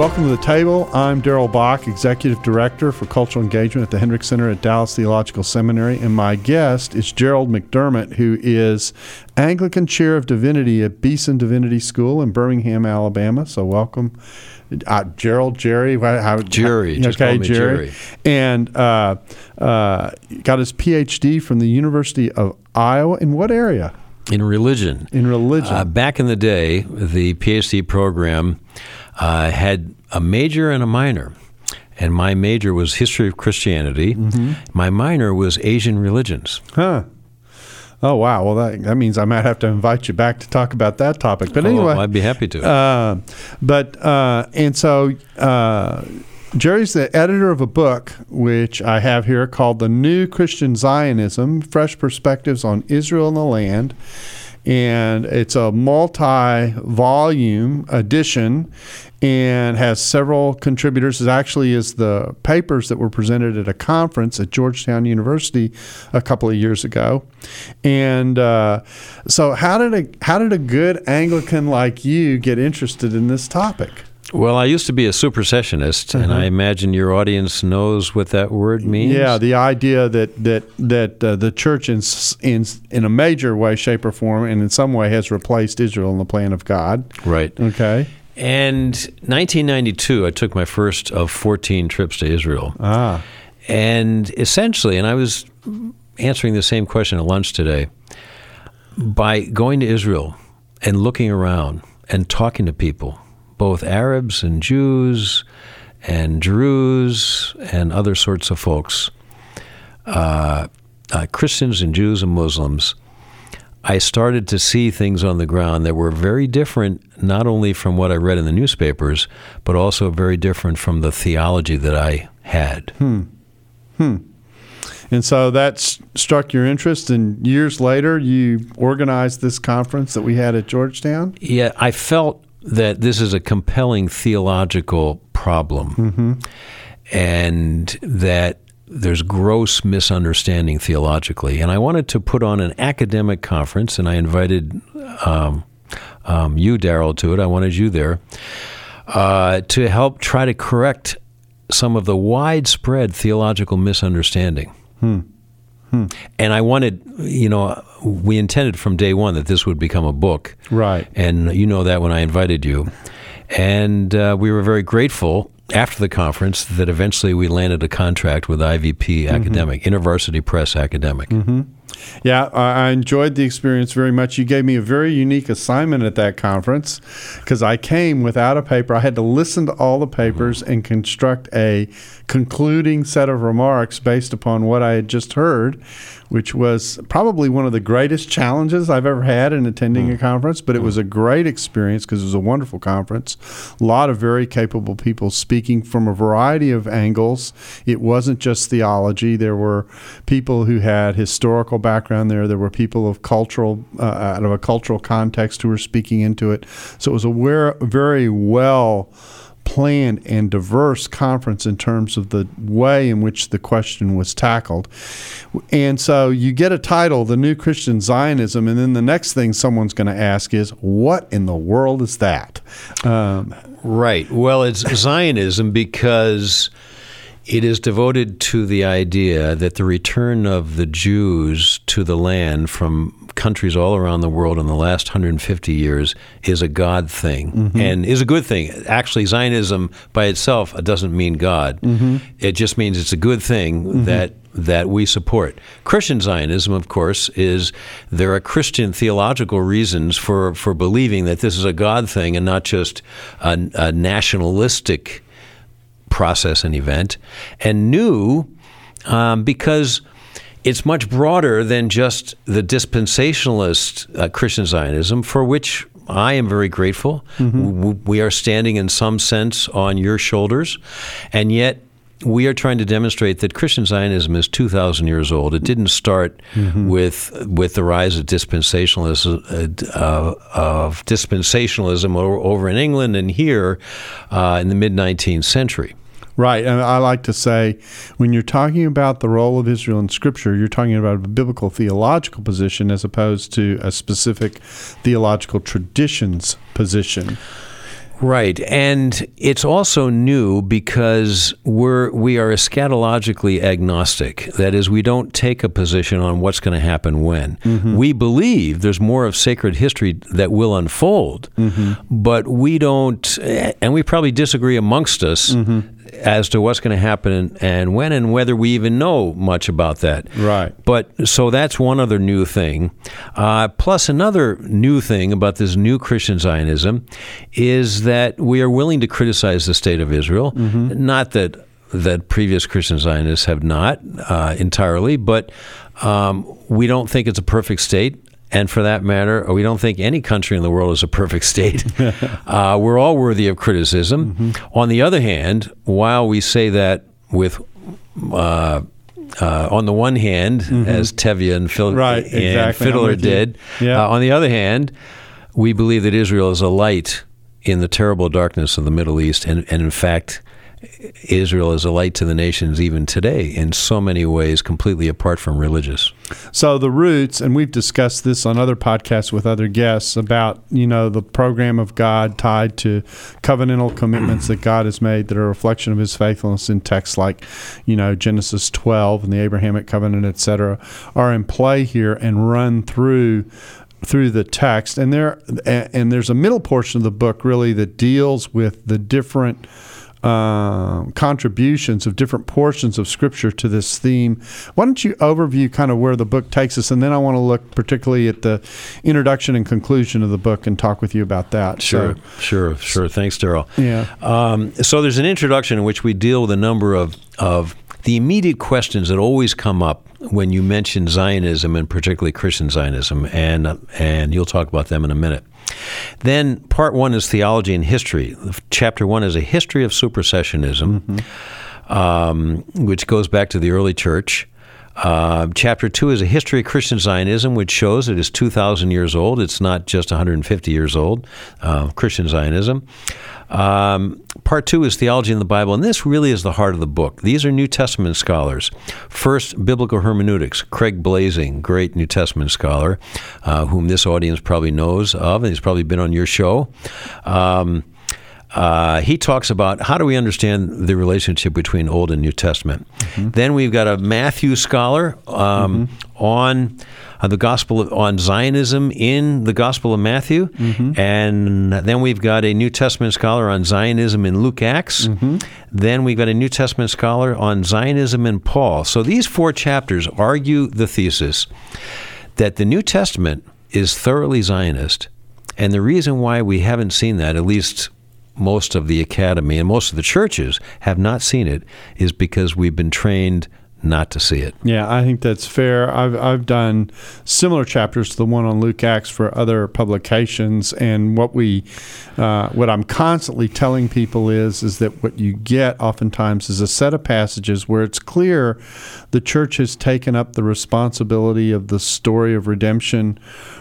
Welcome to the table. I'm Darrell Bock, Executive Director for Cultural Engagement at the Hendricks Center at Dallas Theological Seminary, and my guest is Gerald McDermott, who is Anglican Chair of Divinity at Beeson Divinity School in Birmingham, Alabama. So, welcome, uh, Gerald, Jerry, how, Jerry, how, just okay, call me Jerry, Jerry. and uh, uh, got his PhD from the University of Iowa. In what area? in religion. In religion. Uh, back in the day, the PhD program uh, had a major and a minor. And my major was history of Christianity. Mm-hmm. My minor was Asian religions. Huh. Oh wow! Well, that that means I might have to invite you back to talk about that topic. But anyway, oh, I'd be happy to. Uh, but uh, and so uh, Jerry's the editor of a book which I have here called "The New Christian Zionism: Fresh Perspectives on Israel and the Land." And it's a multi-volume edition, and has several contributors. It actually is the papers that were presented at a conference at Georgetown University a couple of years ago. And uh, so, how did a how did a good Anglican like you get interested in this topic? Well, I used to be a supersessionist, and I imagine your audience knows what that word means. Uh-huh. Yeah, the idea that that that uh, the church in in in a major way, shape, or form, and in some way has replaced Israel in the plan of God. Right. Okay. And 1992, I took my first of 14 trips to Israel. Ah. And essentially, and I was answering the same question at lunch today, by going to Israel and looking around and talking to people, both Arabs and Jews and Druze and other sorts of folks, uh, uh, Christians and Jews and Muslims, I started to see things on the ground that were very different, not only from what I read in the newspapers, but also very different from the theology that I had. Hmm. Hmm. And so that struck your interest, and years later, you organized this conference that we had at Georgetown. Yeah, I felt that this is a compelling theological problem, and that there's gross misunderstanding theologically. And I wanted to put on an academic conference, and I invited um, um, you, Darrell, to it. I wanted you there uh, to help try to correct some of the widespread theological misunderstanding. Hmm. And I wanted, you know, we intended from day one that this would become a book. Right. And you know that when I invited you. And uh, we were very grateful after the conference that eventually we landed a contract with IVP mm-hmm. Academic, InterVarsity Press Academic. Mm-hmm. Yeah, I enjoyed the experience very much. You gave me a very unique assignment at that conference because I came without a paper. I had to listen to all the papers mm-hmm. and construct a concluding set of remarks based upon what I had just heard, which was probably one of the greatest challenges I've ever had in attending a conference. But it was a great experience because it was a wonderful conference. A lot of very capable people speaking from a variety of angles. It wasn't just theology. There were people who had historical background there. There were people of cultural, uh, out of a cultural context who were speaking into it. So it was a very well planned and diverse conference in terms of the way in which the question was tackled. And so you get a title, The New Christian Zionism, and then the next thing someone's going to ask is, What in the world is that? Um, Right. Well, it's Zionism because it is devoted to the idea that the return of the Jews to the land from countries all around the world in the last 150 years is a God thing mm-hmm. and is a good thing. Actually, Zionism by itself doesn't mean God. Mm-hmm. It just means it's a good thing mm-hmm. that that we support. Christian Zionism, of course, is there are Christian theological reasons for, for believing that this is a God thing and not just a, a nationalistic process and event. And new um, because it's much broader than just the dispensationalist uh, Christian Zionism, for which I am very grateful. W- We are standing in some sense on your shoulders, and yet we are trying to demonstrate that Christian Zionism is 2,000 years old. It didn't start mm-hmm. with with the rise of dispensationalism, uh, of dispensationalism over in England and here uh, in the mid 19th century. Right. And I like to say when you're talking about the role of Israel in Scripture, you're talking about a biblical theological position as opposed to a specific theological traditions position. Right, and it's also new because we're we are eschatologically agnostic. That is, we don't take a position on what's going to happen when. Mm-hmm. We believe there's more of sacred history that will unfold, mm-hmm. but we don't, and we probably disagree amongst us mm-hmm as to what's going to happen and when and whether we even know much about that. Right. But so that's one other new thing. Uh, plus, another new thing about this new Christian Zionism is that we are willing to criticize the state of Israel. Mm-hmm. Not that that previous Christian Zionists have not uh, entirely, but um, we don't think it's a perfect state. And for that matter, we don't think any country in the world is a perfect state. uh, we're all worthy of criticism. Mm-hmm. On the other hand, while we say that with uh, uh, on the one hand, mm-hmm. as Tevye and, Phil- right, and exactly. Fiddler did, yeah. Uh, on the other hand, we believe that Israel is a light in the terrible darkness of the Middle East, and, and in fact, Israel is a light to the nations even today in so many ways, completely apart from religious. So the roots, and we've discussed this on other podcasts with other guests about you know the program of God tied to covenantal commitments that God has made that are a reflection of His faithfulness in texts like you know Genesis 12 and the Abrahamic covenant, etc., are in play here and run through through the text and there and there's a middle portion of the book really that deals with the different uh, contributions of different portions of Scripture to this theme. Why don't you overview kind of where the book takes us, and then I want to look particularly at the introduction and conclusion of the book and talk with you about that. Sure, so, sure, sure. Thanks, Darrell. Yeah. Um, so there's an introduction in which we deal with a number of of the immediate questions that always come up when you mention Zionism and particularly Christian Zionism, and and you'll talk about them in a minute. Then part one is theology and history. Chapter one is a history of supersessionism, mm-hmm. um, which goes back to the early church. Uh, chapter two is a history of Christian Zionism, which shows it is 2,000 years old. It's not just 150 years old, uh, Christian Zionism. Um, part two is theology in the Bible, and this really is the heart of the book. These are New Testament scholars. First, biblical hermeneutics. Craig Blaising, great New Testament scholar, uh, whom this audience probably knows of, and he's probably been on your show. Um, uh, he talks about how do we understand the relationship between Old and New Testament. Mm-hmm. Then we've got a Matthew scholar um, mm-hmm. on uh, the Gospel of, on Zionism in the Gospel of Matthew, mm-hmm. and then we've got a New Testament scholar on Zionism in Luke Acts. Mm-hmm. Then we've got a New Testament scholar on Zionism in Paul. So these four chapters argue the thesis that the New Testament is thoroughly Zionist. And the reason why we haven't seen that, at least most of the academy and most of the churches have not seen it is because we've been trained not to see it. Yeah, I think that's fair. I've I've done similar chapters to the one on Luke Acts for other publications, and what we, uh, what I'm constantly telling people is is that what you get oftentimes is a set of passages where it's clear the church has taken up the responsibility of the story of redemption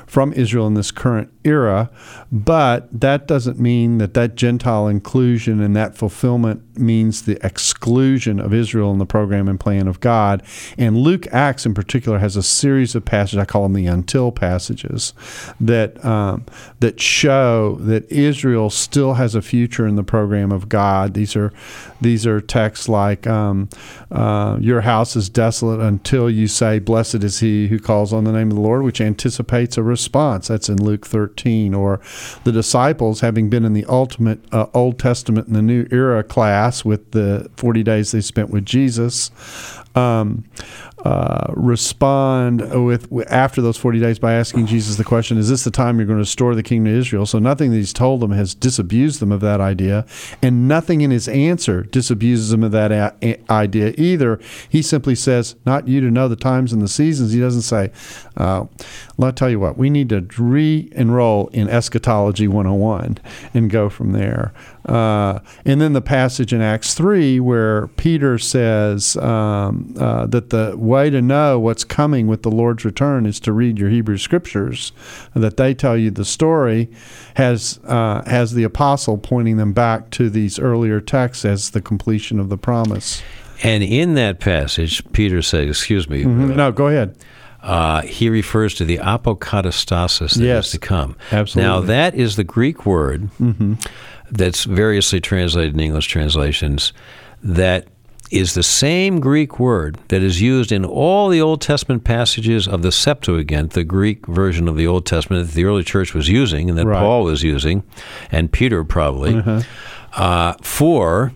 from Israel in this current era, but that doesn't mean that that Gentile inclusion and that fulfillment means the exclusion of Israel in the program and plan of God. And Luke Acts in particular has a series of passages, I call them the until passages, that um, that show that Israel still has a future in the program of God. These are these are texts like um, uh, "Your house is desolate until you say, Blessed is he who calls on the name of the Lord," which anticipates a response. That's in Luke 13. Or the disciples, having been in the ultimate uh, Old Testament and the New Era class with the 40 days they spent with Jesus, um, uh, respond with after those 40 days by asking Jesus the question, Is this the time you're going to restore the kingdom of Israel? So nothing that he's told them has disabused them of that idea, and nothing in his answer disabuses them of that a- idea either. He simply says, Not you to know the times and the seasons. He doesn't say, uh, I'll tell you what, we need to re enroll in Eschatology 101 and go from there. Uh, and then the passage in Acts 3 where Peter says um, uh, that the way to know what's coming with the Lord's return is to read your Hebrew scriptures, that they tell you the story, has, uh, has the apostle pointing them back to these earlier texts as the completion of the promise. And in that passage, Peter says, excuse me. Mm-hmm. No, go ahead. Uh, he refers to the apokatastasis that Yes, is to come. absolutely. Now, that is the Greek word that's variously translated in English translations that is the same Greek word that is used in all the Old Testament passages of the Septuagint, the Greek version of the Old Testament that the early church was using and that Right. Paul was using, and Peter probably, uh, for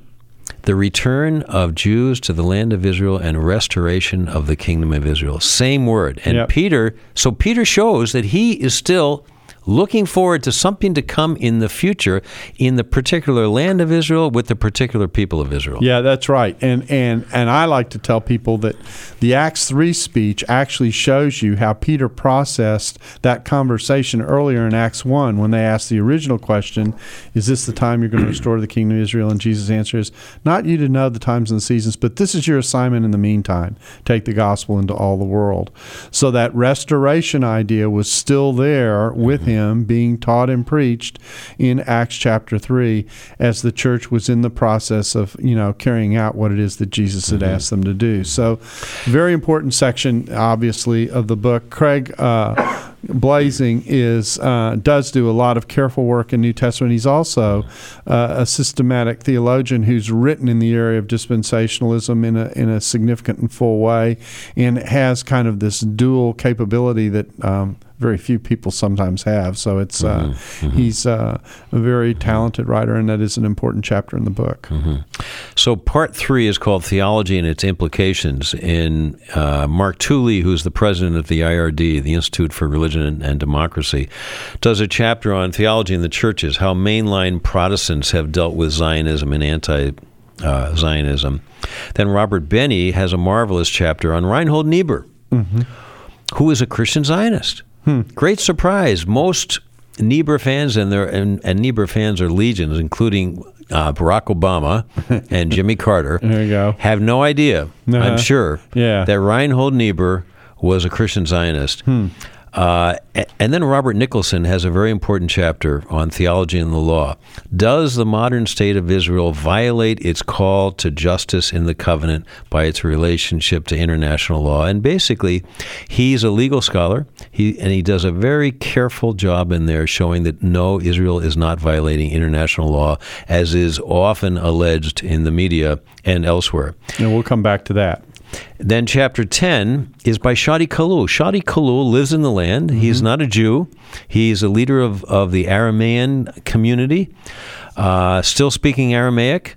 the return of Jews to the land of Israel and restoration of the kingdom of Israel. Same word. And Yep. Peter, so Peter shows that he is still looking forward to something to come in the future in the particular land of Israel with the particular people of Israel. Yeah, that's right. And and and I like to tell people that the Acts 3 speech actually shows you how Peter processed that conversation earlier in Acts 1 when they asked the original question, is this the time you're going to restore the kingdom of Israel? And Jesus' answer is, not you to know the times and the seasons, but this is your assignment in the meantime. Take the gospel into all the world. So that restoration idea was still there with him being taught and preached in Acts chapter 3 as the church was in the process of, you know, carrying out what it is that Jesus had asked them to do. So, very important section, obviously, of the book. Craig uh, Blaising is uh, does do a lot of careful work in New Testament. He's also uh, a systematic theologian who's written in the area of dispensationalism in a in a significant and full way, and has kind of this dual capability that. Um, very few people sometimes have. So it's uh, he's uh, a very talented writer, and that is an important chapter in the book. So part three is called Theology and Its Implications. In uh, Mark Tooley, who's the president of the IRD, the Institute for Religion and, and Democracy, does a chapter on theology in the churches, how mainline Protestants have dealt with Zionism and anti. Uh, Zionism. Then Robert Benne has a marvelous chapter on Reinhold Niebuhr, who is a Christian Zionist. Great surprise. Most Niebuhr fans and their and, and Niebuhr fans are legions, including uh, Barack Obama and Jimmy Carter. There you go. Have no idea, Uh-huh. I'm sure, Yeah. that Reinhold Niebuhr was a Christian Zionist. Uh, and then Robert Nicholson has a very important chapter on theology and the law. Does the modern state of Israel violate its call to justice in the covenant by its relationship to international law? And basically, he's a legal scholar, he, and he does a very careful job in there showing that no, Israel is not violating international law, as is often alleged in the media and elsewhere. And we'll come back to that. Then chapter 10 is by Shadi Khalloul. Shadi Khalloul lives in the land. He's not a Jew. He's a leader of, of the Aramaean community, uh, still speaking Aramaic.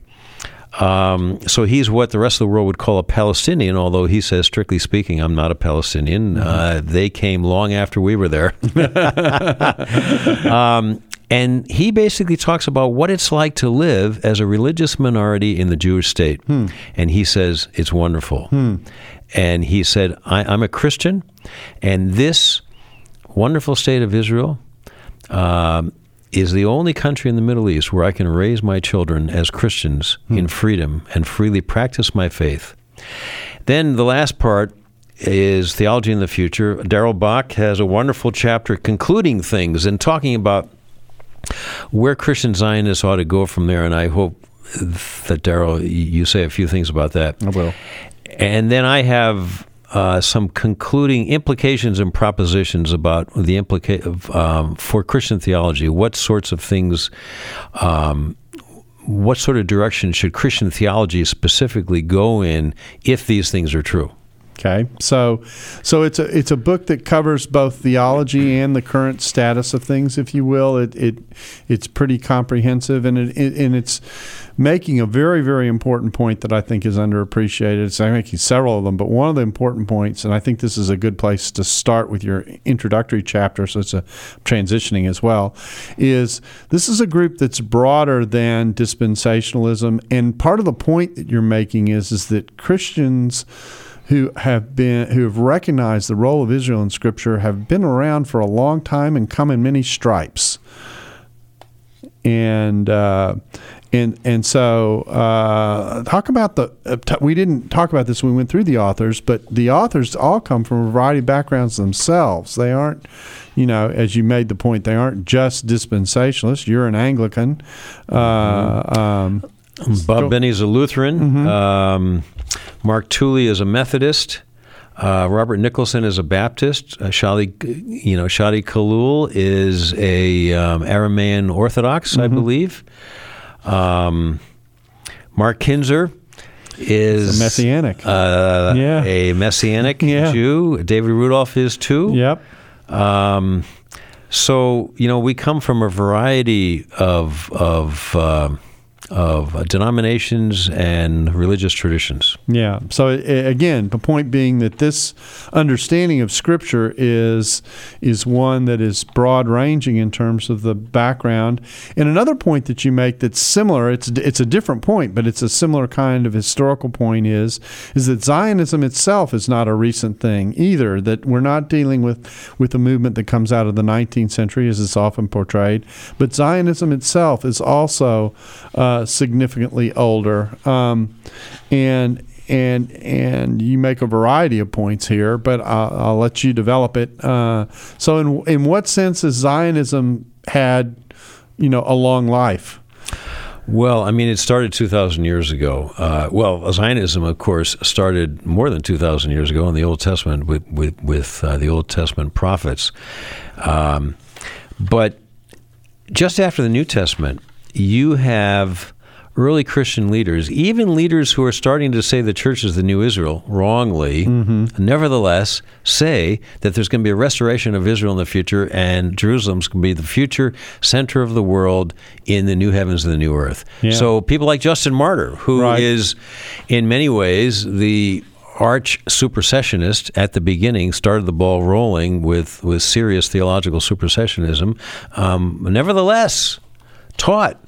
Um, so he's what the rest of the world would call a Palestinian, although he says, strictly speaking, I'm not a Palestinian. Uh, they came long after we were there. um, and he basically talks about what it's like to live as a religious minority in the Jewish state. Hmm. And he says it's wonderful. Hmm. And he said, I, I'm a Christian, and this wonderful state of Israel um, is the only country in the Middle East where I can raise my children as Christians hmm. in freedom and freely practice my faith. Then the last part is theology in the future. Darrell Bock has a wonderful chapter concluding things and talking about where Christian Zionists ought to go from there. And I hope that Darrell, you say a few things about that. I will. And then I have uh, some concluding implications and propositions about the implica- of, um, for Christian theology. What sorts of things, um, what sort of direction should Christian theology specifically go in if these things are true? Okay, so so it's a it's a book that covers both theology and the current status of things, if you will. It it it's pretty comprehensive, and it, it and it's making a very very important point that I think is underappreciated. It's I'm making several of them, but one of the important points, and I think this is a good place to start with your introductory chapter. So it's a transitioning as well. Is this is a group that's broader than dispensationalism, and part of the point that you're making is is that Christians who have been who have recognized the role of Israel in Scripture have been around for a long time and come in many stripes. And uh, and and so uh, talk about the uh, t- we didn't talk about this when we went through the authors, but the authors all come from a variety of backgrounds themselves. They aren't, you know, as you made the point, they aren't just dispensationalists. You're an Anglican. Uh, um, Bob Benne's a Lutheran. Mm-hmm. Um, Mark Tooley is a Methodist. Uh, Robert Nicholson is a Baptist. Uh, Shali, you know, Shadi Khalloul is a um, Aramaean Orthodox, Mm-hmm. I believe. Um, Mark Kinzer is a messianic. Uh, Yeah. a messianic Yeah. Jew. David Rudolph is too. yep. Um, so you know, we come from a variety of of um of uh, denominations and religious traditions. Yeah. So again, the point being that this understanding of Scripture is is one that is broad ranging in terms of the background. And another point that you make that's similar. It's it's a different point, but it's a similar kind of historical point. Is is that Zionism itself is not a recent thing either. That we're not dealing with with a movement that comes out of the 19th century, as it's often portrayed. But Zionism itself is also uh, significantly older, um, and and and you make a variety of points here, but I'll, I'll let you develop it. Uh, so, in in what sense has Zionism had, you know, a long life? Well, I mean, it started 2,000 years ago. Uh, well, Zionism, of course, started more than 2,000 years ago in the Old Testament with, with, with uh, the Old Testament prophets. Um, but just after the New Testament, you have early Christian leaders, even leaders who are starting to say the church is the new Israel wrongly, nevertheless say that there's going to be a restoration of Israel in the future and Jerusalem's going to be the future center of the world in the new heavens and the new earth. Yeah. So people like Justin Martyr, who is Right. in many ways the arch supersessionist at the beginning started the ball rolling with, with serious theological supersessionism, um, nevertheless taught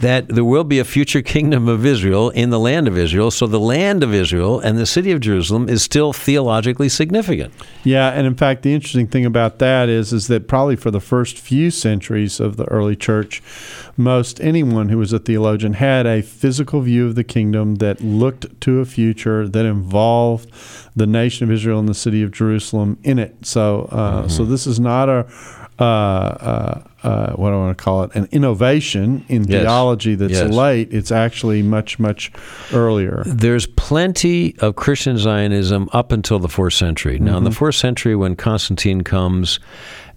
that there will be a future kingdom of Israel in the land of Israel. So the land of Israel and the city of Jerusalem is still theologically significant. Yeah, and in fact, the interesting thing about that is is that probably for the first few centuries of the early church, most anyone who was a theologian had a physical view of the kingdom that looked to a future that involved the nation of Israel and the city of Jerusalem in it. So, uh, so this is not a uh, uh, uh, what do I want to call it? An innovation in Yes. theology that's Yes. late. It's actually much much earlier. There's plenty of Christian Zionism up until the fourth century. Now, in the fourth century, when Constantine comes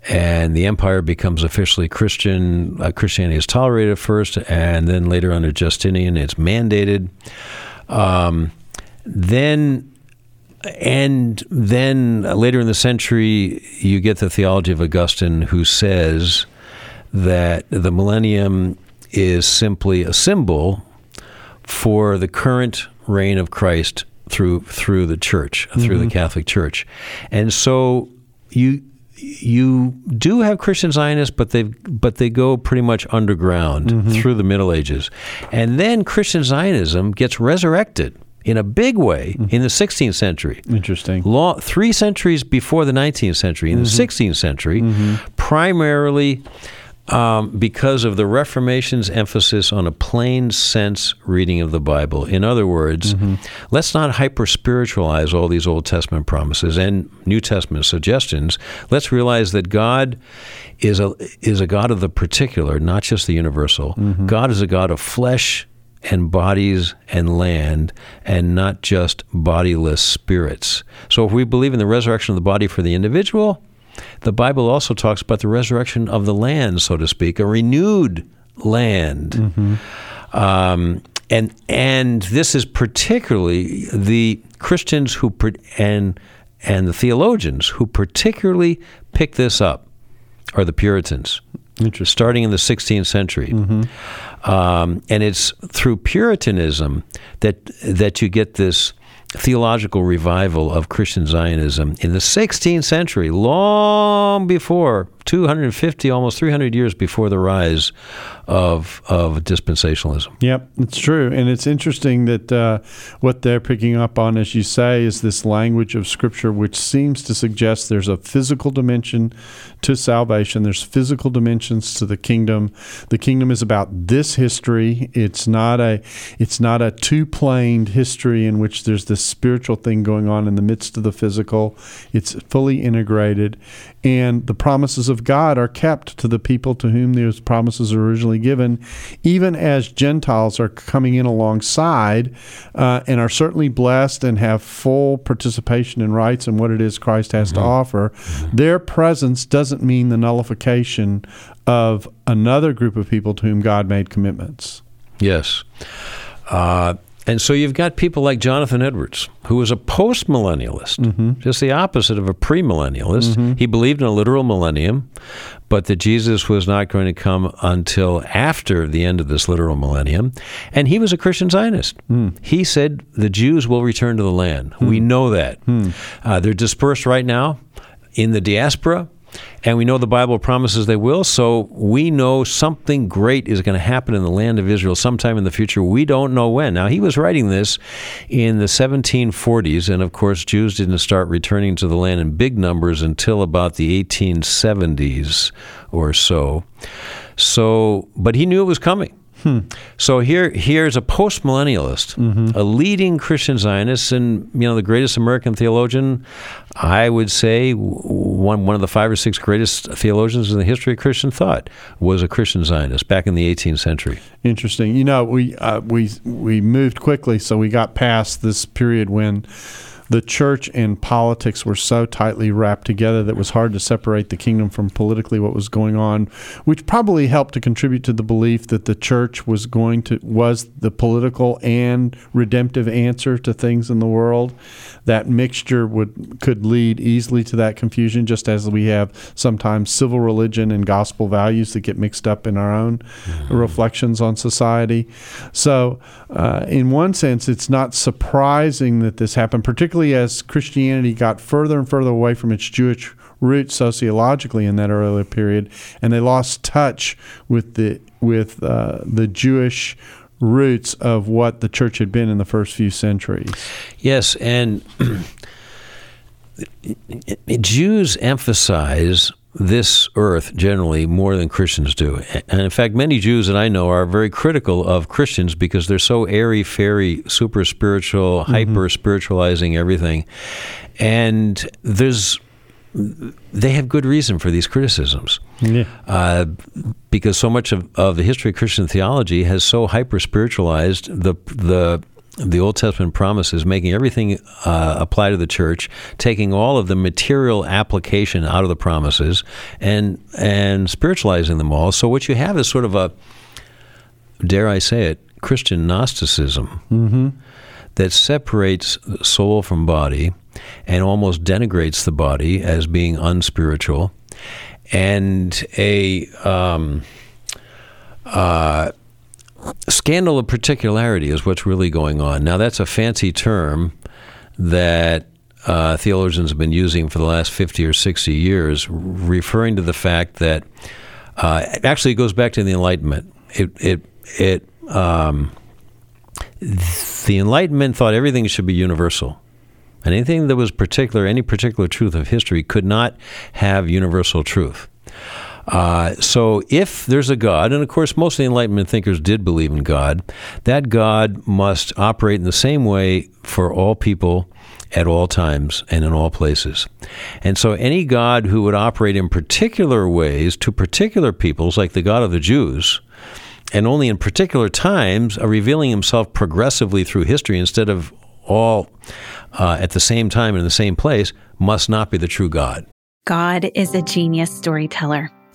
and the empire becomes officially Christian, uh, Christianity is tolerated first, and then later under Justinian, it's mandated. Um, then and then uh, later in the century, you get the theology of Augustine, who says that the millennium is simply a symbol for the current reign of Christ through through the church, uh, through the mm-hmm. Catholic Church, and so you you do have Christian Zionists, but they but they go pretty much underground mm-hmm. through the Middle Ages, and then Christian Zionism gets resurrected in a big way mm-hmm. in the 16th century. Interesting. Law, three centuries before the 19th century, in the mm-hmm. 16th century, mm-hmm. primarily um, because of the Reformation's emphasis on a plain sense reading of the Bible. In other words, let's not hyper spiritualize all these Old Testament promises and New Testament suggestions. Let's realize that God is a is a God of the particular, not just the universal. God is a God of flesh and bodies and land and not just bodiless spirits. So if we believe in the resurrection of the body for the individual, the Bible also talks about the resurrection of the land, so to speak, a renewed land. Um, and and this is particularly the Christians who and and the theologians who particularly pick this up are the Puritans starting in the 16th century. Um, and it's through Puritanism that that you get this theological revival of Christian Zionism in the 16th century, long before 250, almost 300 years before the rise of of dispensationalism. Yep, it's true, and it's interesting that uh, what they're picking up on, as you say, is this language of Scripture, which seems to suggest there's a physical dimension to salvation. There's physical dimensions to the kingdom. The kingdom is about this history. It's not a it's not a two planed history in which there's this spiritual thing going on in the midst of the physical. It's fully integrated, and the promises of God are kept to the people to whom those promises are originally given, even as Gentiles are coming in alongside uh, and are certainly blessed and have full participation in rights and what it is Christ has mm-hmm. to offer. Mm-hmm. Their presence doesn't mean the nullification of another group of people to whom God made commitments. Yes. Uh, and so you've got people like Jonathan Edwards, who was a postmillennialist, mm-hmm. just the opposite of a premillennialist. Mm-hmm. He believed in a literal millennium, but that Jesus was not going to come until after the end of this literal millennium. And he was a Christian Zionist. Mm. He said the Jews will return to the land. Mm. We know that. Mm. Uh, they're dispersed right now in the diaspora and we know the Bible promises they will. So we know something great is going to happen in the land of Israel sometime in the future. We don't know when. Now, he was writing this in the 1740s, and of course, Jews didn't start returning to the land in big numbers until about the 1870s or so. So, but he knew it was coming. Hmm. So here, here's a postmillennialist, mm-hmm. a leading Christian Zionist, and you know the greatest American theologian. I would say one one of the five or six greatest theologians in the history of Christian thought was a Christian Zionist back in the 18th century. Interesting. You know, we uh, we we moved quickly, so we got past this period when the church and politics were so tightly wrapped together that it was hard to separate the kingdom from politically what was going on, which probably helped to contribute to the belief that the church was going to was the political and redemptive answer to things in the world. That mixture would could lead easily to that confusion, just as we have sometimes civil religion and gospel values that get mixed up in our own mm-hmm. reflections on society. So, uh, in one sense, it's not surprising that this happened, particularly as Christianity got further and further away from its Jewish roots sociologically in that earlier period, and they lost touch with the with uh, the Jewish roots of what the church had been in the first few centuries. Yes, and Jews emphasize this earth generally more than Christians do. And in fact, many Jews that I know are very critical of Christians because they're so airy fairy, super spiritual, mm-hmm. hyper spiritualizing everything. And there's they have good reason for these criticisms. Yeah. Uh, because so much of, of the history of Christian theology has so hyper spiritualized the the the Old Testament promises, making everything uh, apply to the church, taking all of the material application out of the promises, and and spiritualizing them all. So what you have is sort of a, dare I say it, Christian Gnosticism mm-hmm. that separates soul from body, and almost denigrates the body as being unspiritual, and a um, uh, scandal of particularity is what's really going on. Now, that's a fancy term that uh, theologians have been using for the last 50 or 60 years, referring to the fact that uh, actually it goes back to the Enlightenment. It, it, it, um, the Enlightenment thought everything should be universal. And anything that was particular, any particular truth of history, could not have universal truth. Uh, so if there's a God, and of course most of the Enlightenment thinkers did believe in God, that God must operate in the same way for all people at all times and in all places. And so any God who would operate in particular ways to particular peoples, like the God of the Jews, and only in particular times, are revealing himself progressively through history instead of all uh, at the same time in the same place, must not be the true God. God is a genius storyteller.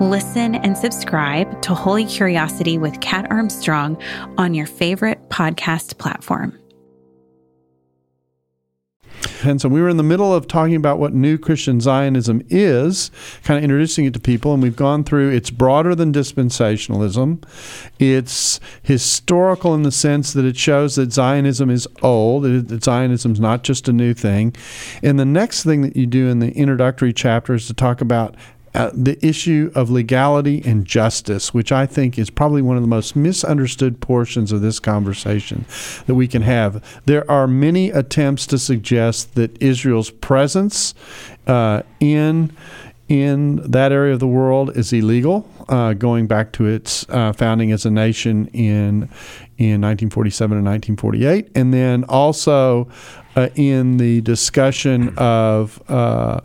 Listen and subscribe to Holy Curiosity with Kat Armstrong on your favorite podcast platform. And so we were in the middle of talking about what new Christian Zionism is, kind of introducing it to people, and we've gone through it's broader than dispensationalism. It's historical in the sense that it shows that Zionism is old, that Zionism is not just a new thing. And the next thing that you do in the introductory chapter is to talk about uh, the issue of legality and justice, which I think is probably one of the most misunderstood portions of this conversation that we can have. There are many attempts to suggest that Israel's presence uh, in in that area of the world is illegal, uh, going back to its uh, founding as a nation in in 1947 and 1948, and then also uh, in the discussion of uh,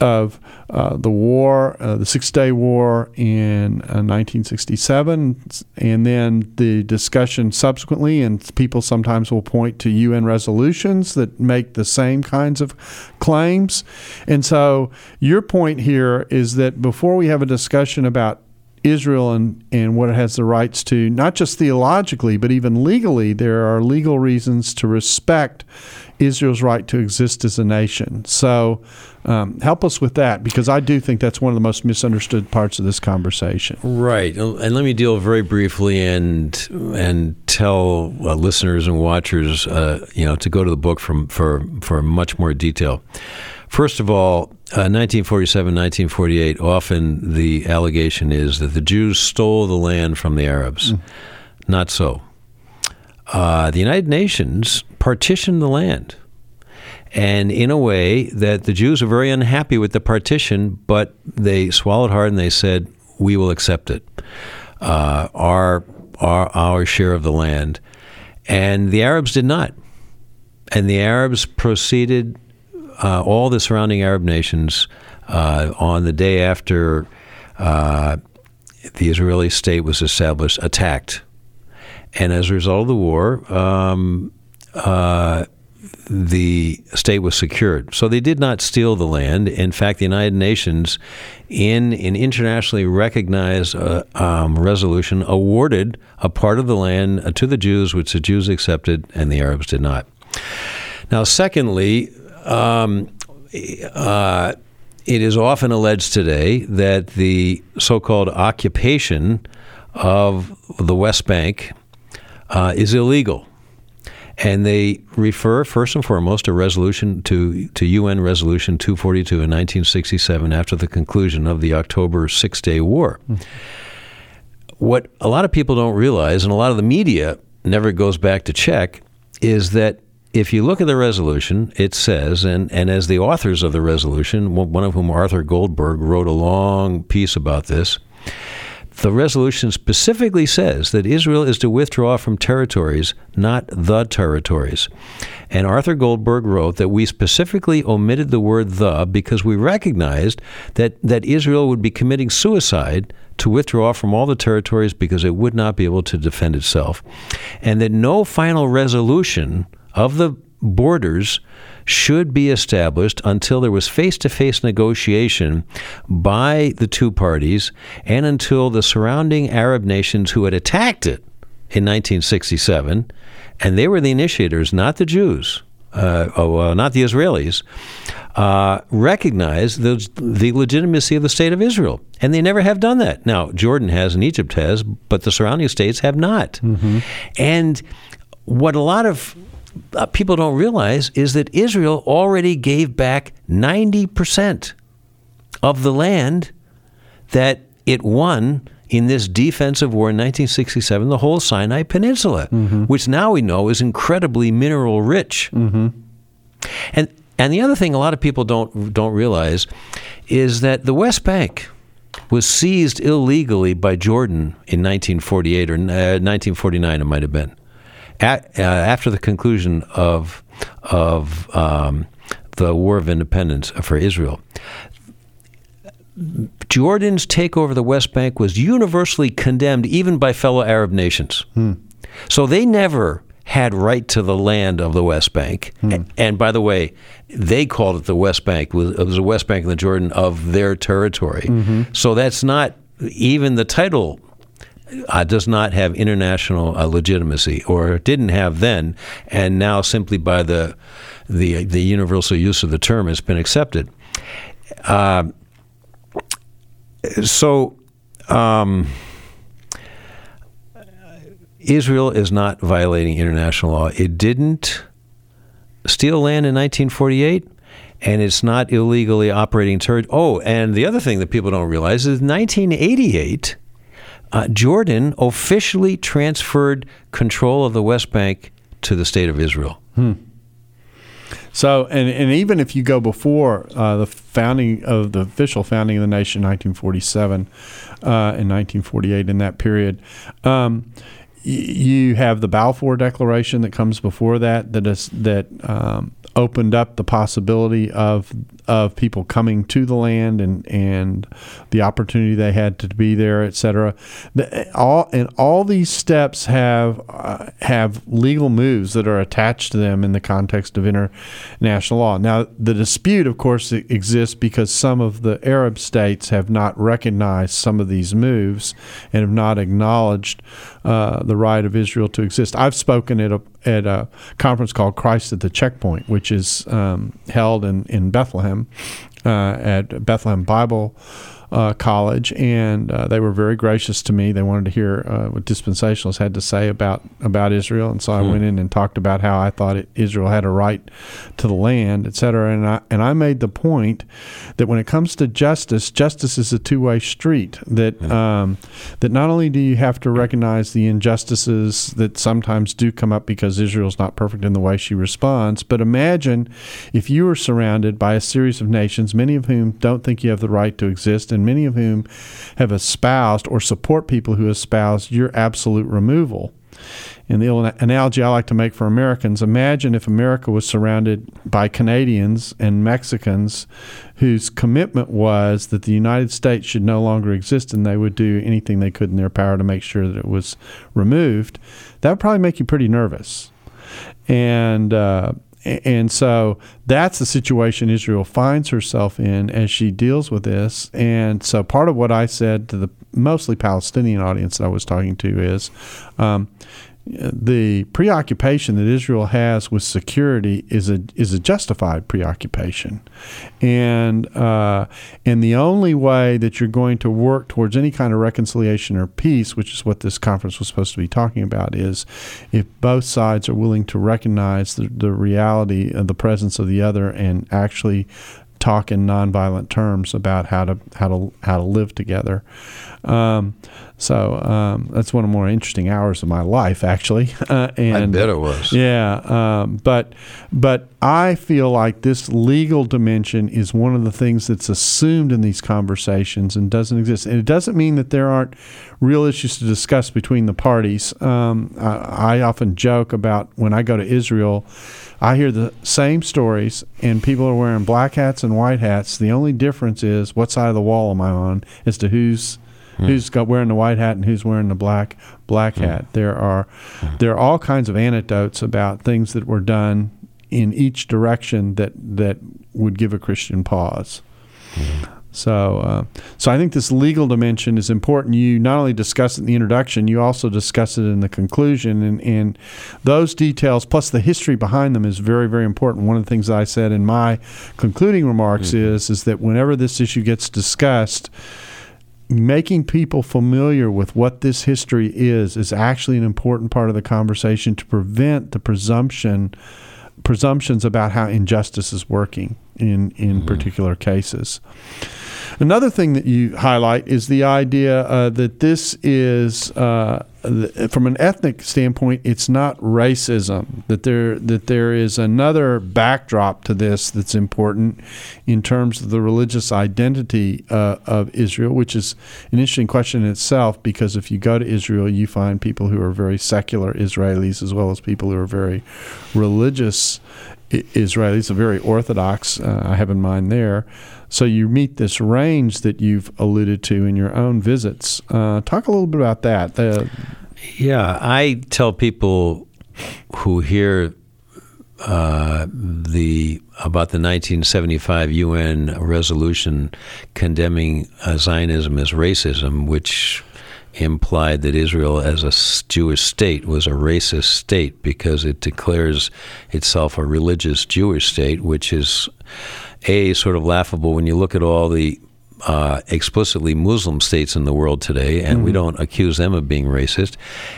of uh, the war, uh, the Six Day War in uh, 1967, and then the discussion subsequently. And people sometimes will point to UN resolutions that make the same kinds of claims. And so, your point here is that before we have a discussion about Israel and, and what it has the rights to, not just theologically, but even legally, there are legal reasons to respect Israel's right to exist as a nation. So um, help us with that because I do think that's one of the most misunderstood parts of this conversation. Right, and let me deal very briefly and and tell uh, listeners and watchers, uh, you know, to go to the book from for for much more detail. First of all, uh, 1947, 1948. Often the allegation is that the Jews stole the land from the Arabs. Mm. Not so. Uh, the United Nations partitioned the land and in a way that the Jews were very unhappy with the partition, but they swallowed hard and they said, "We will accept it, uh, our our our share of the land," and the Arabs did not, and the Arabs proceeded. Uh, all the surrounding Arab nations uh, on the day after uh, the Israeli state was established attacked, and as a result of the war. Um, uh, the state was secured. So they did not steal the land. In fact, the United Nations, in an internationally recognized uh, um, resolution, awarded a part of the land uh, to the Jews, which the Jews accepted and the Arabs did not. Now, secondly, um, uh, it is often alleged today that the so called occupation of the West Bank uh, is illegal and they refer first and foremost to resolution to to UN Resolution 242 in 1967 after the conclusion of the October Six Day War. Mm. What a lot of people don't realize, and a lot of the media never goes back to check, is that if you look at the resolution, it says, and, and as the authors of the resolution, one of whom Arthur Goldberg wrote a long piece about this, the resolution specifically says that Israel is to withdraw from territories, not the territories. And Arthur Goldberg wrote that we specifically omitted the word the because we recognized that, that Israel would be committing suicide to withdraw from all the territories because it would not be able to defend itself. And that no final resolution of the borders should be established until there was face to face negotiation by the two parties and until the surrounding Arab nations who had attacked it in 1967, and they were the initiators, not the Jews. Uh, oh, uh, not the Israelis, uh, recognize the, the legitimacy of the state of Israel. And they never have done that. Now, Jordan has and Egypt has, but the surrounding states have not. Mm-hmm. And what a lot of uh, people don't realize is that Israel already gave back 90% of the land that it won in this defensive war in 1967, the whole Sinai Peninsula, mm-hmm. which now we know is incredibly mineral rich. Mm-hmm. And and the other thing a lot of people don't don't realize is that the West Bank was seized illegally by Jordan in 1948 or uh, 1949, it might have been, At, uh, after the conclusion of of um, the War of Independence for Israel. Jordan's takeover of the West Bank was universally condemned, even by fellow Arab nations. Hmm. So they never had right to the land of the West Bank. Hmm. And by the way, they called it the West Bank. It was the West Bank and the Jordan of their territory. Mm-hmm. So that's not even the title. Uh, does not have international uh, legitimacy, or didn't have then, and now simply by the the the universal use of the term has been accepted. Uh, so. Um, Israel is not violating international law. It didn't steal land in 1948, and it's not illegally operating territory. Oh, and the other thing that people don't realize is 1988, uh, Jordan officially transferred control of the West Bank to the state of Israel. Hmm. So, and, and even if you go before uh, the founding of the official founding of the nation, 1947 uh, and 1948, in that period, um, you have the Balfour Declaration that comes before that that is that um, opened up the possibility of of people coming to the land and and the opportunity they had to be there, et cetera. The, all and all these steps have uh, have legal moves that are attached to them in the context of international law. Now, the dispute, of course, exists because some of the Arab states have not recognized some of these moves and have not acknowledged uh, the right of Israel to exist. I've spoken at a at a conference called Christ at the Checkpoint, which is um, held in in Bethlehem uh, at Bethlehem Bible uh, college, and uh, they were very gracious to me. They wanted to hear uh, what dispensationalists had to say about about Israel, and so I hmm. went in and talked about how I thought it, Israel had a right to the land, et cetera. And I and I made the point that when it comes to justice, justice is a two way street. That hmm. um, that not only do you have to recognize the injustices that sometimes do come up because Israel's not perfect in the way she responds, but imagine if you were surrounded by a series of nations, many of whom don't think you have the right to exist and many of whom have espoused or support people who espouse your absolute removal. And the analogy I like to make for Americans imagine if America was surrounded by Canadians and Mexicans whose commitment was that the United States should no longer exist and they would do anything they could in their power to make sure that it was removed. That would probably make you pretty nervous. And, uh, and so that's the situation Israel finds herself in as she deals with this. And so part of what I said to the mostly Palestinian audience that I was talking to is um, the preoccupation that Israel has with security is a is a justified preoccupation, and uh, and the only way that you're going to work towards any kind of reconciliation or peace, which is what this conference was supposed to be talking about, is if both sides are willing to recognize the, the reality of the presence of the other and actually talk in nonviolent terms about how to how to how to live together. Um, so um, that's one of the more interesting hours of my life, actually. Uh, and I bet it was. Yeah, um, but but I feel like this legal dimension is one of the things that's assumed in these conversations and doesn't exist. And it doesn't mean that there aren't real issues to discuss between the parties. Um, I, I often joke about when I go to Israel. I hear the same stories, and people are wearing black hats and white hats. The only difference is what side of the wall am I on as to who's Hmm. Who's got wearing the white hat and who's wearing the black black hmm. hat? There are hmm. there are all kinds of anecdotes about things that were done in each direction that that would give a Christian pause. So, uh, so I think this legal dimension is important. You not only discuss it in the introduction, you also discuss it in the conclusion, and, and those details plus the history behind them is very, very important. One of the things I said in my concluding remarks mm-hmm. is is that whenever this issue gets discussed, making people familiar with what this history is is actually an important part of the conversation to prevent the presumption presumptions about how injustice is working in in particular cases. Another thing that you highlight is the idea uh, that this is, uh, th- from an ethnic standpoint, it's not racism. That there that there is another backdrop to this that's important in terms of the religious identity uh, of Israel, which is an interesting question in itself. Because if you go to Israel, you find people who are very secular Israelis as well as people who are very religious Israelis, a very orthodox. Uh, I have in mind there. So you meet this range that you've alluded to in your own visits. Uh, talk a little bit about that. Yeah, I tell people who hear uh, the about the 1975 UN resolution condemning uh, Zionism as racism, which implied that Israel, as a Jewish state, was a racist state because it declares itself a religious Jewish state, which is a sort of laughable when you look at all the uh, explicitly Muslim states in the world today, and mm-hmm. we don't accuse them of being racist.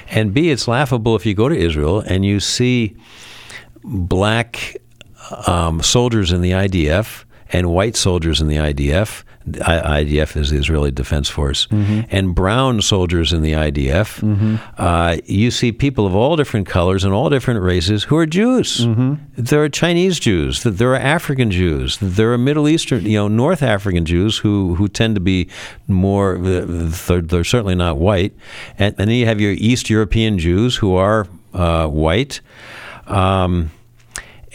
And B, it's laughable if you go to Israel and you see black um, soldiers in the IDF and white soldiers in the IDF IDF is the Israeli Defense Force, mm-hmm. and brown soldiers in the IDF. Mm-hmm. Uh, you see people of all different colors and all different races who are Jews. Mm-hmm. There are Chinese Jews. There are African Jews. There are Middle Eastern, you know, North African Jews who, who tend to be more. They're, they're certainly not white, and, and, then you have your East European Jews who are uh, white. Um,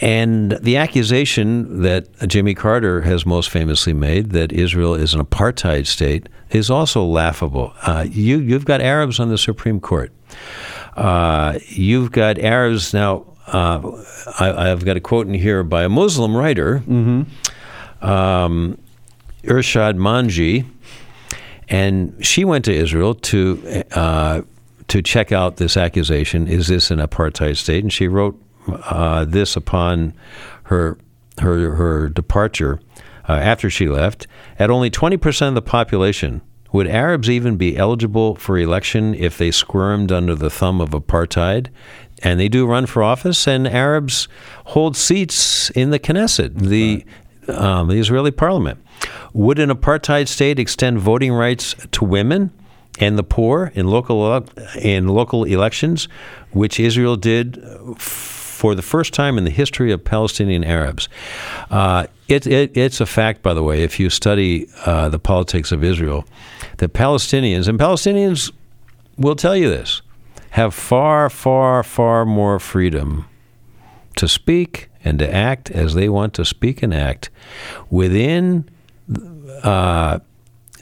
and the accusation that Jimmy Carter has most famously made that Israel is an apartheid state is also laughable. Uh, you, you've got Arabs on the Supreme Court. Uh, you've got Arabs now. Uh, I, have got a quote in here by a Muslim writer, mm-hmm. um, Irshad Manji, and she went to Israel to uh, to check out this accusation. Is this an apartheid state? And she wrote uh, this upon her her her departure uh, after she left. At only 20% of the population, would Arabs even be eligible for election if they squirmed under the thumb of apartheid? And they do run for office, and Arabs hold seats in the Knesset, the um, the Israeli parliament. Would an apartheid state extend voting rights to women? and the poor in local in local elections, which Israel did for the first time in the history of Palestinian Arabs. Uh, it, it, it's a fact, by the way, if you study uh, the politics of Israel, that Palestinians, and Palestinians will tell you this, have far, far, far more freedom to speak and to act as they want to speak and act within uh,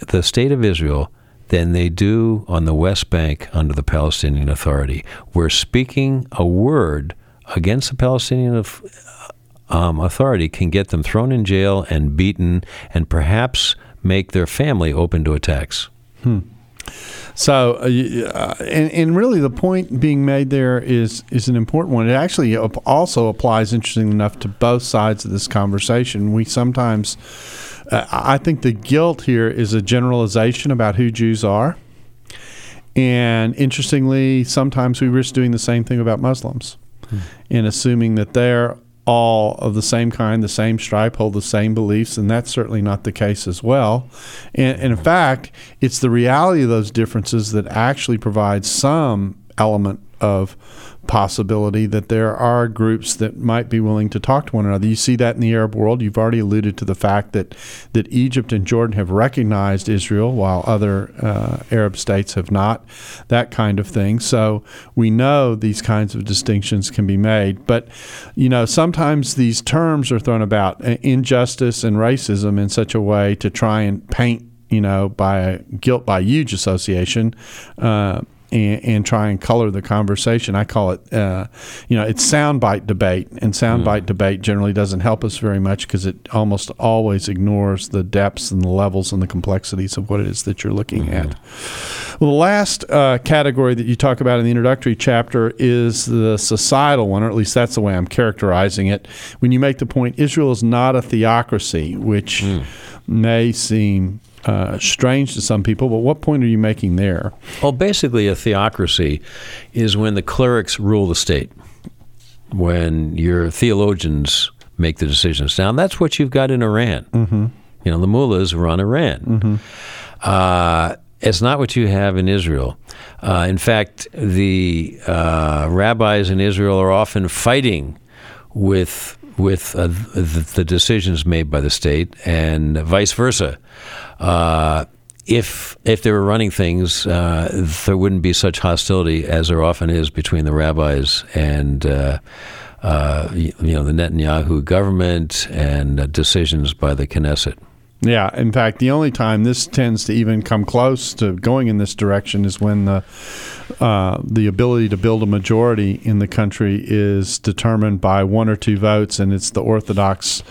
the state of Israel than they do on the West Bank under the Palestinian Authority. We're speaking a word against the Palestinian um, Authority can get them thrown in jail and beaten and perhaps make their family open to attacks. Hmm. So, uh, uh, and, and really, the point being made there is is an important one. It actually also applies, interesting enough, to both sides of this conversation. We sometimes, uh, I think, the guilt here is a generalization about who Jews are, and interestingly, sometimes we risk doing the same thing about Muslims mm. in assuming that they're all of the same kind, the same stripe, hold the same beliefs, and that's certainly not the case as well. And, and in fact, it's the reality of those differences that actually provides some element of possibility that there are groups that might be willing to talk to one another. You see that in the Arab world. You've already alluded to the fact that, that Egypt and Jordan have recognized Israel while other uh, Arab states have not, that kind of thing. So we know these kinds of distinctions can be made. But, you know, sometimes these terms are thrown about uh, injustice and racism in such a way to try and paint you know, by guilt by huge association, uh, and, and, try and color the conversation. I call it, uh, you know, it's soundbite debate, and soundbite mm. debate generally doesn't help us very much because it almost always ignores the depths and the levels and the complexities of what it is that you're looking mm-hmm. at. Well, the last uh, category that you talk about in the introductory chapter is the societal one, or at least that's the way I'm characterizing it. When you make the point, Israel is not a theocracy, which mm. may seem uh, strange to some people, but what point are you making there? Well, basically, a theocracy is when the clerics rule the state, when your theologians make the decisions. Now that's what you've got in Iran. Mm-hmm. You know, the mullahs run Iran. Mm-hmm. Uh, it's not what you have in Israel. Uh, in fact, the uh, rabbis in Israel are often fighting with with uh, the, the, decisions made by the state, and vice versa. Uh, if if they were running things, uh, there wouldn't be such hostility as there often is between the rabbis and. Uh, you know the Netanyahu government and decisions by the Knesset. Yeah, in fact, the only time this tends to even come close to going in this direction is when the uh, the ability to build a majority in the country is determined by one or two votes, and it's the Orthodox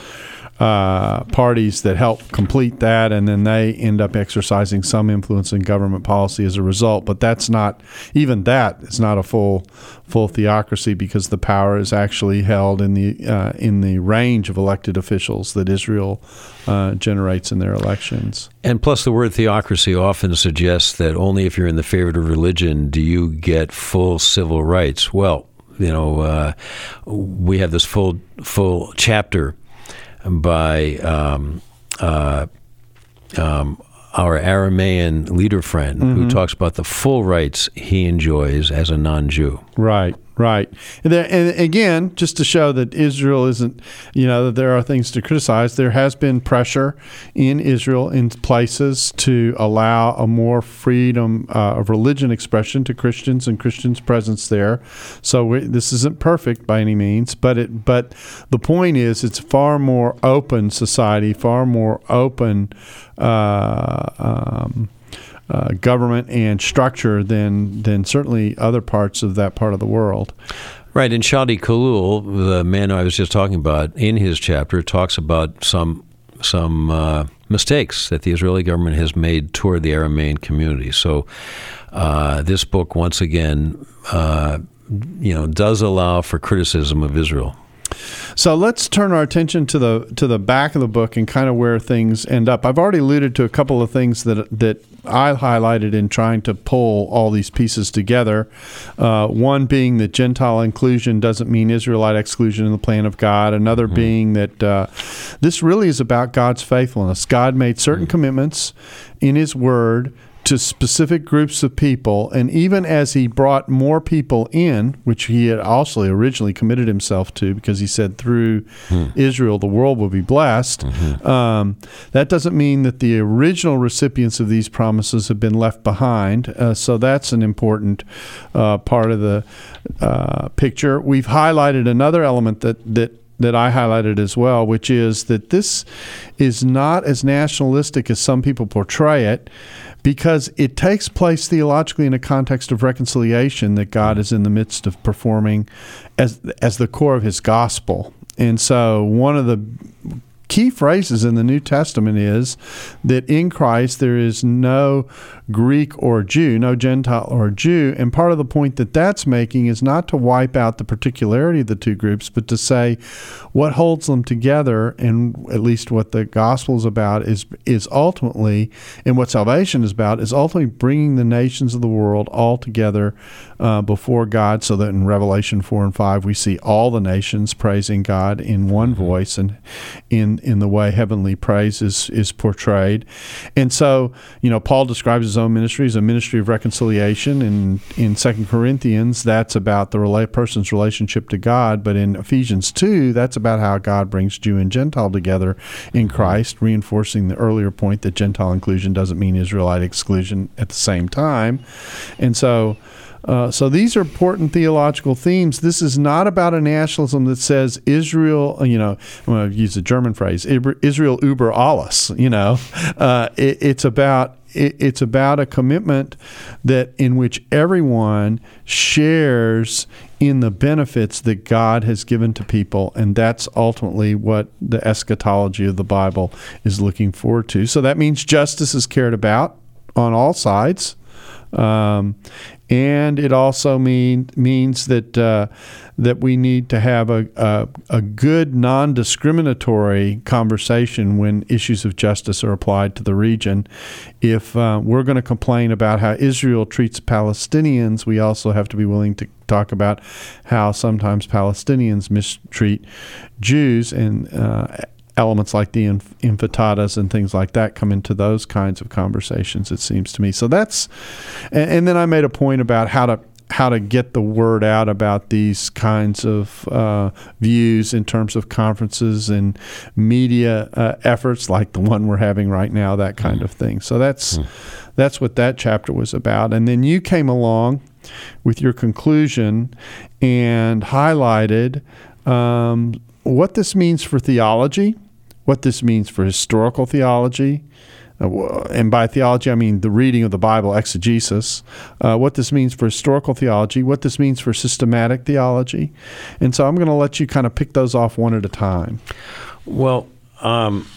uh, parties that help complete that, and then they end up exercising some influence in government policy as a result. But that's not even that is not a full full theocracy because the power is actually held in the uh, in the range of elected officials that Israel uh, generates in their elections. And plus, the word theocracy often suggests that only if you're in the favorite of religion do you get full civil rights. Well, you know, uh, we have this full full chapter by um, uh, um, our Aramaean leader friend mm-hmm. who talks about the full rights he enjoys as a non Jew. Right. Right. And, there, and, again, just to show that Israel isn't, you know, that there are things to criticize, there has been pressure in Israel in places to allow a more freedom uh, of religion expression to Christians and Christians' presence there. So we, this isn't perfect by any means, but it but the point is it's far more open society, far more open uh, um, uh, government and structure than than certainly other parts of that part of the world. Right, and Shadi Khalloul, the man I was just talking about, in his chapter talks about some some uh, mistakes that the Israeli government has made toward the Aramean community. So, uh, this book once again, uh, you know, does allow for criticism of Israel. So let's turn our attention to the to the back of the book and kind of where things end up. I've already alluded to a couple of things that that I highlighted in trying to pull all these pieces together. Uh, one being that Gentile inclusion doesn't mean Israelite exclusion in the plan of God. Another mm-hmm. being that uh, this really is about God's faithfulness. God made certain mm-hmm. commitments in His Word to specific groups of people. And even as he brought more people in, which he had also originally committed himself to, because he said through hmm. Israel the world will be blessed, mm-hmm. um, that doesn't mean that the original recipients of these promises have been left behind. Uh, so that's an important uh, part of the uh, picture. We've highlighted another element that, that that I highlighted as well, which is that this is not as nationalistic as some people portray it because it takes place theologically in a context of reconciliation that God is in the midst of performing as as the core of his gospel. And so one of the key phrases in the New Testament is that in Christ there is no Greek or Jew, no Gentile or Jew. And part of the point that that's making is not to wipe out the particularity of the two groups, but to say what holds them together, and at least what the gospel is about, is is ultimately, and what salvation is about, is ultimately bringing the nations of the world all together uh, before God, so that in Revelation four and five we see all the nations praising God in one mm-hmm. voice and in in the way heavenly praise is is portrayed. And so, you know, Paul describes his own ministry as a ministry of reconciliation. And in Second Corinthians, that's about the rela- person's relationship to God. But in Ephesians 2, that's about how God brings Jew and Gentile together in Christ, reinforcing the earlier point that Gentile inclusion doesn't mean Israelite exclusion at the same time. And so, uh, so these are important theological themes. This is not about a nationalism that says Israel. You know, I'm going to use a German phrase: Israel über alles. You know, uh, it, it's about it's about a commitment that in which everyone shares in the benefits that God has given to people, and that's ultimately what the eschatology of the Bible is looking forward to. So that means justice is cared about on all sides Um, and it also mean, means that uh, that we need to have a, a, a good non-discriminatory conversation when issues of justice are applied to the region. If uh, we're going to complain about how Israel treats Palestinians, we also have to be willing to talk about how sometimes Palestinians mistreat Jews and uh, elements like the inf- intifada's and things like that come into those kinds of conversations. It seems to me. So that's, and, and then I made a point about how to how to get the word out about these kinds of uh, views in terms of conferences and media uh, efforts like the one we're having right now, that kind mm. of thing. So that's mm. that's what that chapter was about. And then you came along with your conclusion and highlighted um, what this means for theology what this means for historical theology. Uh, and by theology, I mean the reading of the Bible, exegesis, uh, what this means for historical theology, what this means for systematic theology. And so I'm going to let you kind of pick those off one at a time. Well, um,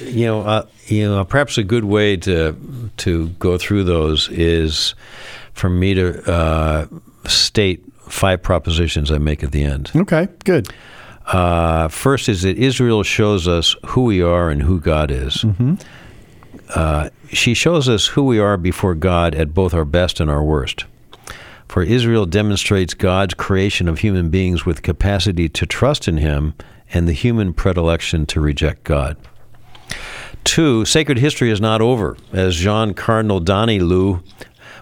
you know, uh, you know, perhaps a good way to to go through those is for me to uh, state five propositions I make at the end. Okay, good. Uh, first is that Israel shows us who we are and who God is. Mm-hmm. Uh, she shows us who we are before God at both our best and our worst. For Israel demonstrates God's creation of human beings with capacity to trust in Him and the human predilection to reject God. Two, sacred history is not over. As Jean Cardinal Daniélou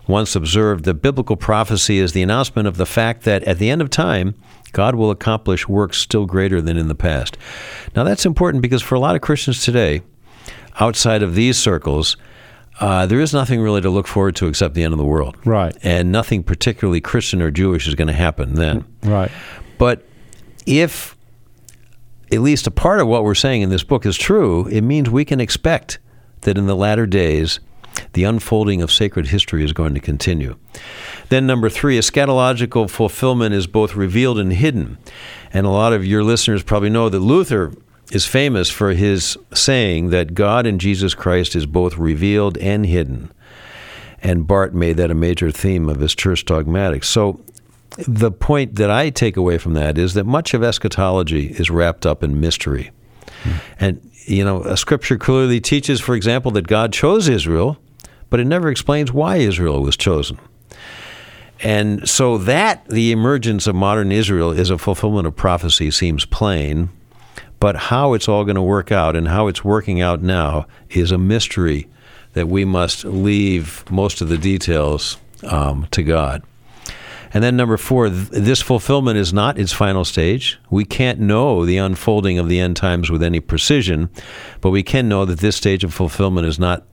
once observed, the biblical prophecy is the announcement of the fact that at the end of time, God will accomplish works still greater than in the past. Now, that's important because for a lot of Christians today, outside of these circles, uh, there is nothing really to look forward to except the end of the world. Right. And nothing particularly Christian or Jewish is going to happen then. Right. But if at least a part of what we're saying in this book is true, it means we can expect that in the latter days, the unfolding of sacred history is going to continue. Then, number three, eschatological fulfillment is both revealed and hidden. And a lot of your listeners probably know that Luther is famous for his saying that God in Jesus Christ is both revealed and hidden. And Barth made that a major theme of his church dogmatics. So, the point that I take away from that is that much of eschatology is wrapped up in mystery. Hmm. And, you know, a scripture clearly teaches, for example, that God chose Israel, but it never explains why Israel was chosen. And so that the emergence of modern Israel is a fulfillment of prophecy seems plain, but how it's all going to work out and how it's working out now is a mystery that we must leave most of the details um, to God. And then number four, th- this fulfillment is not its final stage. We can't know the unfolding of the end times with any precision, but we can know that this stage of fulfillment is not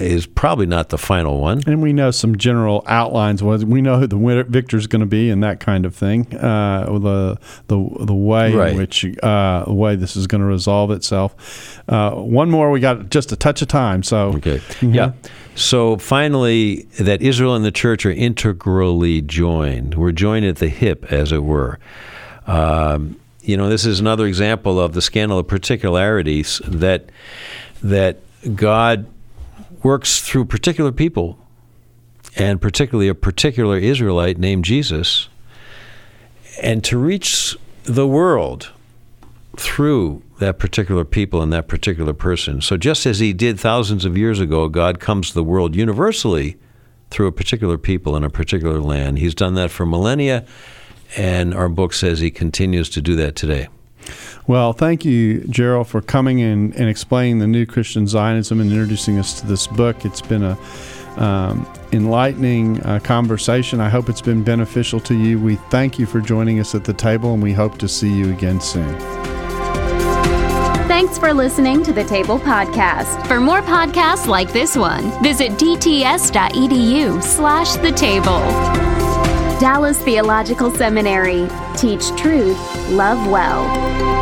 is probably not the final one. And we know some general outlines. We know who the winner, victor is going to be, and that kind of thing. Uh, the the the way right. in which uh, the way this is going to resolve itself. Uh, one more. We got just a touch of time. So okay, mm-hmm. yeah. So finally, that Israel and the church are integrally joined. We're joined at the hip, as it were. Um, you know, this is another example of the scandal of particularities that that God works through particular people, and particularly a particular Israelite named Jesus, and to reach the world through that particular people and that particular person. So, just as He did thousands of years ago, God comes to the world universally through a particular people in a particular land. He's done that for millennia, and our book says He continues to do that today. Well, thank you, Gerald, for coming in and explaining the new Christian Zionism and introducing us to this book. It's been a um, enlightening uh, conversation. I hope it's been beneficial to you. We thank you for joining us at the table, and we hope to see you again soon. Thanks for listening to the Table Podcast. For more podcasts like this one, visit dts.edu slash the table. Dallas Theological Seminary. Teach truth, love well.